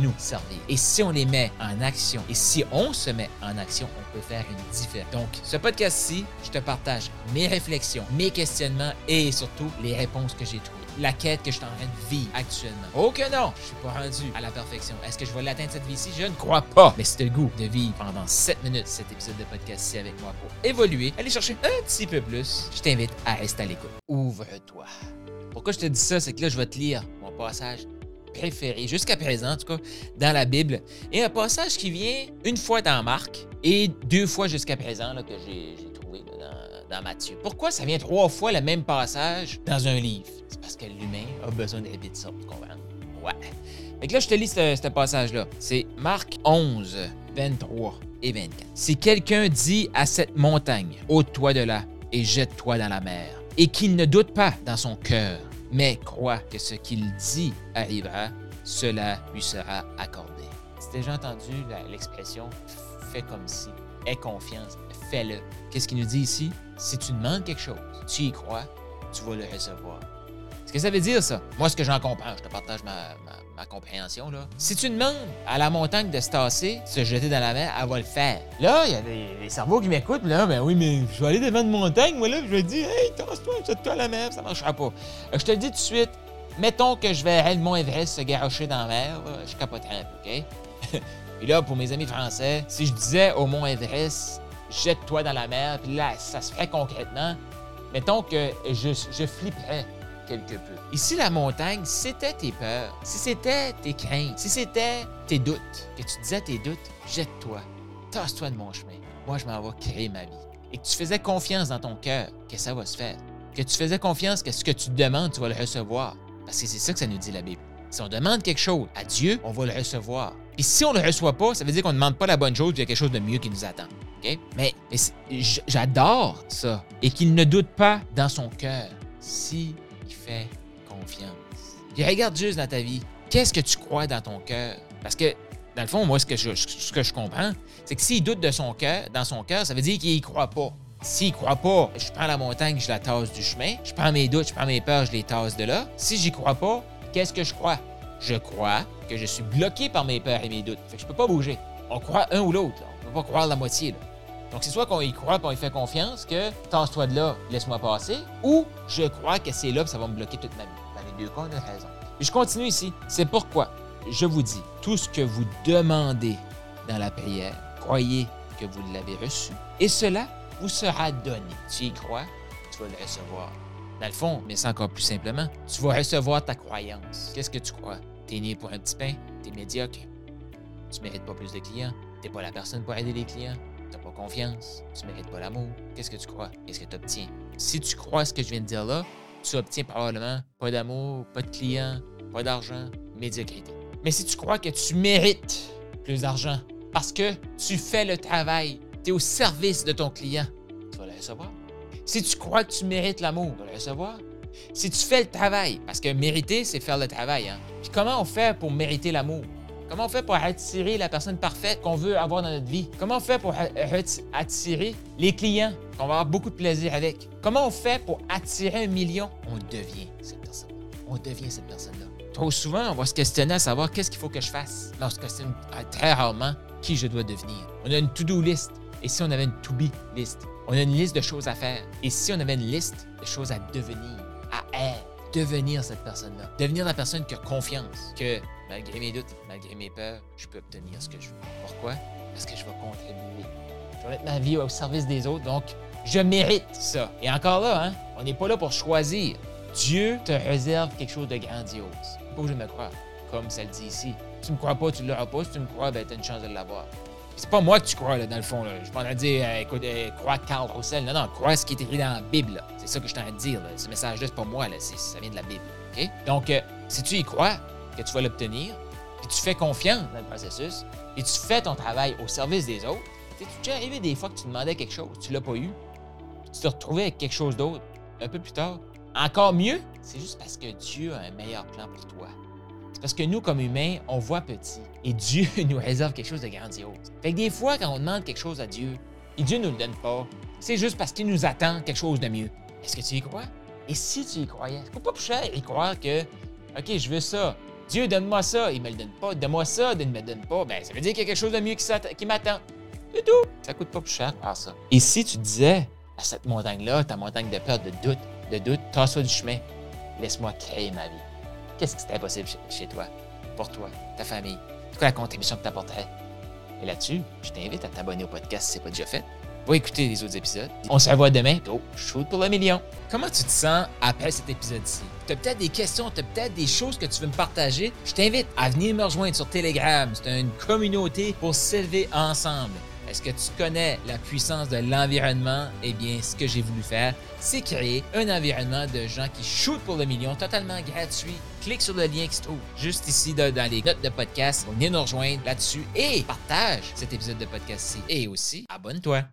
nous servir. Et si on les met en action, et si on se met en action, on peut faire une différence. Donc, ce podcast-ci, je te partage mes réflexions, mes questionnements et surtout les réponses que j'ai trouvées. La quête que je suis en train de vivre actuellement. Oh que non, je suis pas rendu à la perfection. Est-ce que je vais l'atteindre cette vie-ci? Je ne crois pas. Mais c'est le goût de vivre pendant 7 minutes cet épisode de podcast-ci avec moi pour évoluer, aller chercher un petit peu plus. Je t'invite à rester à l'écoute. Ouvre-toi. Pourquoi je te dis ça? C'est que là, je vais te lire mon passage préféré, jusqu'à présent en tout cas, dans la Bible. Et un passage qui vient une fois dans Marc et deux fois jusqu'à présent que j'ai trouvé dans, Matthieu. Pourquoi ça vient trois fois le même passage dans un livre? C'est parce que l'humain a besoin de ça, tu comprends? Ouais. Fait que là, je te lis ce, ce passage-là. C'est Marc 11, 23 et 24. Si quelqu'un dit à cette montagne, ôte-toi de là et jette-toi dans la mer, et qu'il ne doute pas dans son cœur, mais croit que ce qu'il dit arrivera, cela lui sera accordé. Tu déjà entendu l'expression fais comme si, aie confiance, fais-le. Qu'est-ce qu'il nous dit ici? Si tu demandes quelque chose, tu y crois, tu vas le recevoir. Ce que ça veut dire, ça, moi, ce que j'en comprends, je te partage ma, compréhension, là. Si tu demandes à la montagne de se tasser, se jeter dans la mer, elle va le faire. Là, il y a des, cerveaux qui m'écoutent, là, ben oui, mais je vais aller devant une montagne, moi, là, je vais dire, hey, tasse-toi, jette-toi à la mer, ça marchera pas. Je te le dis tout de suite, mettons que je verrais le mont Everest se garocher dans la mer, je capoterais un peu, OK? puis là, pour mes amis français, si je disais au mont Everest, jette-toi dans la mer, puis là, ça se ferait concrètement, mettons que je, je flipperais quelque peu. Ici, la montagne, si c'était tes peurs, si c'était tes craintes, si c'était tes doutes, que tu disais tes doutes, jette-toi, tasse-toi de mon chemin. Moi, je m'en vais créer ma vie. Et que tu faisais confiance dans ton cœur que ça va se faire. Que tu faisais confiance que ce que tu demandes, tu vas le recevoir. Parce que c'est ça que ça nous dit la Bible. Si on demande quelque chose à Dieu, on va le recevoir. Et si on ne le reçoit pas, ça veut dire qu'on ne demande pas la bonne chose, il y a quelque chose de mieux qui nous attend. Mais, mais j'adore ça. Et qu'il ne doute pas dans son cœur. Si fais confiance. Puis regarde juste dans ta vie, qu'est-ce que tu crois dans ton cœur? Parce que, dans le fond, moi, ce que je, ce que je comprends, c'est que s'il doute de son cœur, dans son cœur, ça veut dire qu'il y croit pas. S'il croit pas, je prends la montagne, je la tasse du chemin. Je prends mes doutes, je prends mes peurs, je les tasse de là. Si j'y crois pas, qu'est-ce que je crois? Je crois que je suis bloqué par mes peurs et mes doutes. Fait que je peux pas bouger. On croit un ou l'autre. On peut pas croire la moitié. Là. Donc, c'est soit qu'on y croit et on y fait confiance que tasse-toi de là, laisse-moi passer, ou je crois que c'est là que ça va me bloquer toute ma vie. Dans les deux cas, on a raison. Et je continue ici. C'est pourquoi je vous dis tout ce que vous demandez dans la prière, croyez que vous l'avez reçu, et cela vous sera donné. Tu y crois, tu vas le recevoir. Dans le fond, mais c'est encore plus simplement, tu vas recevoir ta croyance. Qu'est-ce que tu crois? T'es né pour un petit pain, t'es médiocre, tu mérites pas plus de clients, t'es pas la personne pour aider les clients, t'as pas confiance, tu mérites pas l'amour. Qu'est-ce que tu crois? Qu'est-ce que tu obtiens? Si tu crois ce que je viens de dire là, tu obtiens probablement pas d'amour, pas de clients, pas d'argent, médiocrité. Mais si tu crois que tu mérites plus d'argent parce que tu fais le travail, tu es au service de ton client, tu vas le recevoir. Si tu crois que tu mérites l'amour, tu vas le recevoir. Si tu fais le travail, parce que mériter, c'est faire le travail. Hein? Comment on fait pour mériter l'amour? Comment on fait pour attirer la personne parfaite qu'on veut avoir dans notre vie? Comment on fait pour attirer les clients qu'on va avoir beaucoup de plaisir avec? Comment on fait pour attirer un million? On devient cette personne. On devient cette personne-là. Trop souvent, on va se questionner à savoir qu'est-ce qu'il faut que je fasse. Mais on se questionne très rarement qui je dois devenir. On a une to-do list. Et si on avait une to-be list? On a une liste de choses à faire. Et si on avait une liste de choses à devenir, à être? Devenir cette personne-là. Devenir la personne qui a confiance, que malgré mes doutes, malgré mes peurs, je peux obtenir ce que je veux. Pourquoi? Parce que je vais contribuer. Je vais mettre ma vie au service des autres, donc je mérite ça. Et encore là, hein, on n'est pas là pour choisir. Dieu te réserve quelque chose de grandiose. Faut que je me croire, comme ça le dit ici. Si tu me crois pas, tu l'auras pas. Si tu me crois, ben, tu as une chance de l'avoir c'est pas moi que tu crois, là, dans le fond. Là. Je suis pas en train de dire, euh, écoute, euh, crois Carl Roussel. Non, non, crois ce qui est écrit dans la Bible. C'est ça que je suis en train de dire. Ce message-là, c'est pas moi, là. ça vient de la Bible. Donc, euh, si tu y crois que tu vas l'obtenir, puis tu fais confiance dans le processus, et tu fais ton travail au service des autres, tu déjà arrivé des fois que tu demandais quelque chose, tu l'as pas eu, tu te retrouvais avec quelque chose d'autre un peu plus tard. Encore mieux, c'est juste parce que Dieu a un meilleur plan pour toi. Parce que nous, comme humains, on voit petit et Dieu nous réserve quelque chose de grandiose. Fait que des fois, quand on demande quelque chose à Dieu et Dieu ne nous le donne pas, c'est juste parce qu'il nous attend quelque chose de mieux. Est-ce que tu y crois? Et si tu y croyais, c'est pas plus cher y croire que, OK, je veux ça. Dieu, donne-moi ça. Il me le donne pas. Donne-moi ça. Il ne me le donne pas. Ben, ça veut dire qu'il y a quelque chose de mieux qui, m'attend. C'est tout. Ça coûte pas plus cher faire ça. Et si tu disais à cette montagne-là, ta montagne de peur, de doute, de doute, tasse-toi du chemin. Laisse-moi créer ma vie. Qu'est-ce qui serait impossible chez toi, pour toi, ta famille? C'est quoi la contribution que tu apporterais? Et là-dessus, je t'invite à t'abonner au podcast si ce n'est pas déjà fait. Va écouter les autres épisodes. On se revoit demain. Go, shoot pour le million. Comment tu te sens après cet épisode-ci? Tu as peut-être des questions, tu as peut-être des choses que tu veux me partager? Je t'invite à venir me rejoindre sur Telegram. C'est une communauté pour s'élever ensemble. Est-ce que tu connais la puissance de l'environnement? Eh bien, ce que j'ai voulu faire, c'est créer un environnement de gens qui shootent pour le million totalement gratuit. Clique sur le lien qui se trouve juste ici dans les notes de podcast. Venez nous rejoindre là-dessus et partage cet épisode de podcast-ci. Et aussi, abonne-toi.